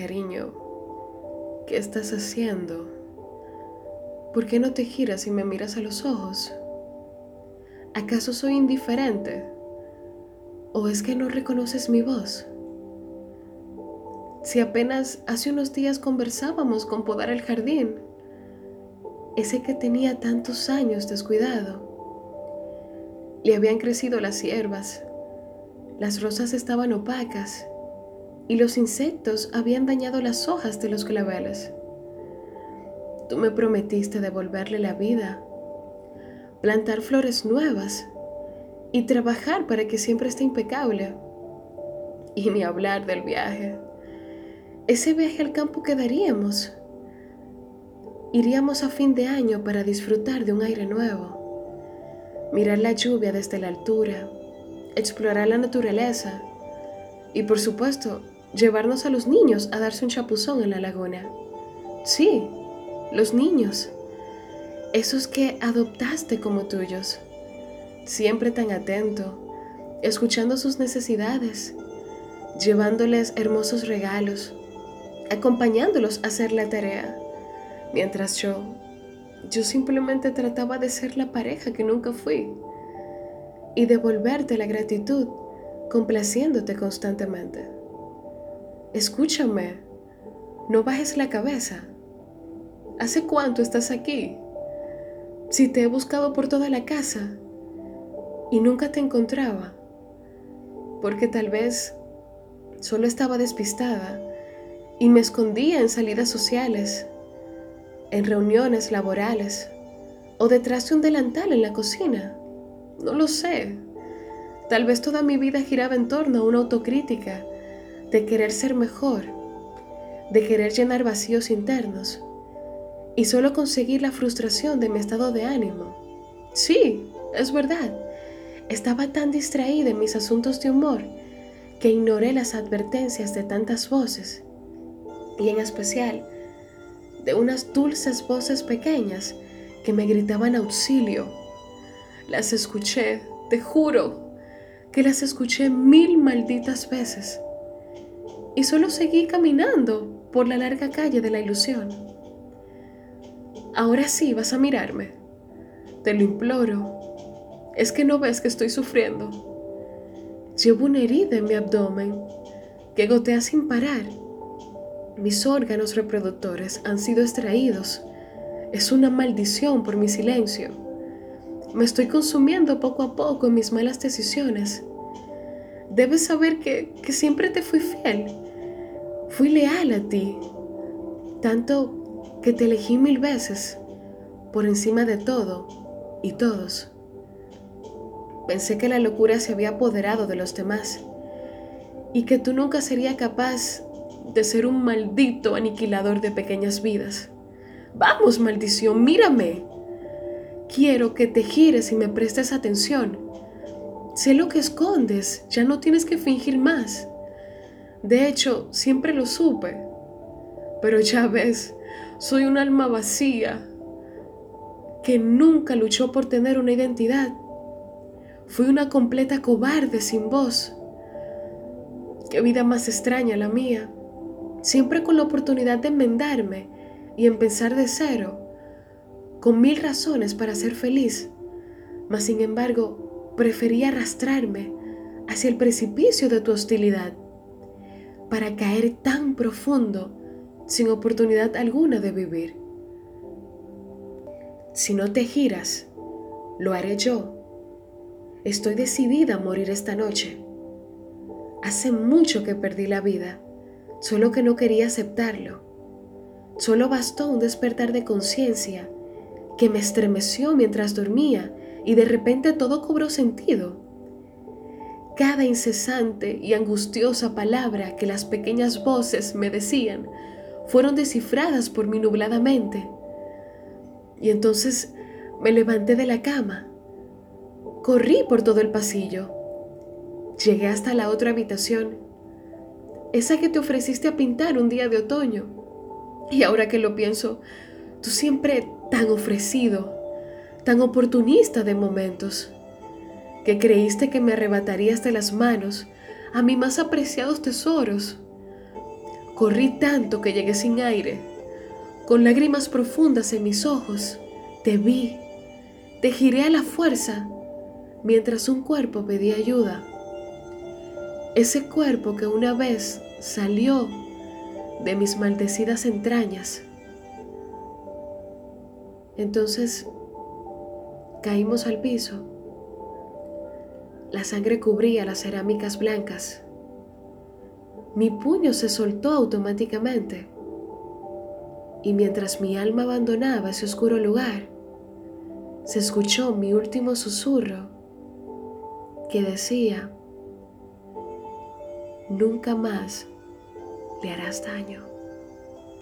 Cariño, ¿qué estás haciendo? ¿Por qué no te giras y me miras a los ojos? ¿Acaso soy indiferente? ¿O es que no reconoces mi voz? Si apenas hace unos días conversábamos con podar el jardín, ese que tenía tantos años descuidado. Le habían crecido las hierbas, las rosas estaban opacas y los insectos habían dañado las hojas de los claveles. Tú me prometiste devolverle la vida, plantar flores nuevas y trabajar para que siempre esté impecable. Y ni hablar del viaje ese viaje al campo que daríamos. Iríamos a fin de año para disfrutar de un aire nuevo, mirar la lluvia desde la altura, explorar la naturaleza y por supuesto llevarnos a los niños a darse un chapuzón en la laguna. Sí, los niños, esos que adoptaste como tuyos, siempre tan atento, escuchando sus necesidades, llevándoles hermosos regalos acompañándolos a hacer la tarea, mientras yo, yo simplemente trataba de ser la pareja que nunca fui y devolverte la gratitud complaciéndote constantemente. Escúchame, no bajes la cabeza. ¿Hace cuánto estás aquí? Si te he buscado por toda la casa y nunca te encontraba, porque tal vez solo estaba despistada y me escondía en salidas sociales, en reuniones laborales o detrás de un delantal en la cocina. No lo sé. Tal vez toda mi vida giraba en torno a una autocrítica de querer ser mejor, de querer llenar vacíos internos y solo conseguir la frustración de mi estado de ánimo. Sí, es verdad. Estaba tan distraída en mis asuntos de humor que ignoré las advertencias de tantas voces y en especial de unas dulces voces pequeñas que me gritaban auxilio. Las escuché, te juro, que las escuché mil malditas veces. Y solo seguí caminando por la larga calle de la ilusión. Ahora sí vas a mirarme. Te lo imploro. Es que no ves que estoy sufriendo. Llevo una herida en mi abdomen que gotea sin parar mis órganos reproductores han sido extraídos. Es una maldición por mi silencio. Me estoy consumiendo poco a poco en mis malas decisiones. Debes saber que, que siempre te fui fiel. Fui leal a ti. Tanto que te elegí mil veces, por encima de todo y todos. Pensé que la locura se había apoderado de los demás y que tú nunca serías capaz de ser un maldito aniquilador de pequeñas vidas. Vamos, maldición, mírame. Quiero que te gires y me prestes atención. Sé lo que escondes, ya no tienes que fingir más. De hecho, siempre lo supe. Pero ya ves, soy un alma vacía que nunca luchó por tener una identidad. Fui una completa cobarde sin voz. Qué vida más extraña la mía siempre con la oportunidad de enmendarme y empezar de cero, con mil razones para ser feliz, mas sin embargo prefería arrastrarme hacia el precipicio de tu hostilidad, para caer tan profundo sin oportunidad alguna de vivir. Si no te giras, lo haré yo. Estoy decidida a morir esta noche. Hace mucho que perdí la vida solo que no quería aceptarlo. Solo bastó un despertar de conciencia que me estremeció mientras dormía y de repente todo cobró sentido. Cada incesante y angustiosa palabra que las pequeñas voces me decían fueron descifradas por mi nublada mente. Y entonces me levanté de la cama. Corrí por todo el pasillo. Llegué hasta la otra habitación esa que te ofreciste a pintar un día de otoño. Y ahora que lo pienso, tú siempre tan ofrecido, tan oportunista de momentos, que creíste que me arrebatarías de las manos a mis más apreciados tesoros. Corrí tanto que llegué sin aire, con lágrimas profundas en mis ojos. Te vi, te giré a la fuerza mientras un cuerpo pedía ayuda. Ese cuerpo que una vez salió de mis maldecidas entrañas. Entonces caímos al piso. La sangre cubría las cerámicas blancas. Mi puño se soltó automáticamente y mientras mi alma abandonaba ese oscuro lugar, se escuchó mi último susurro que decía, nunca más le harás daño.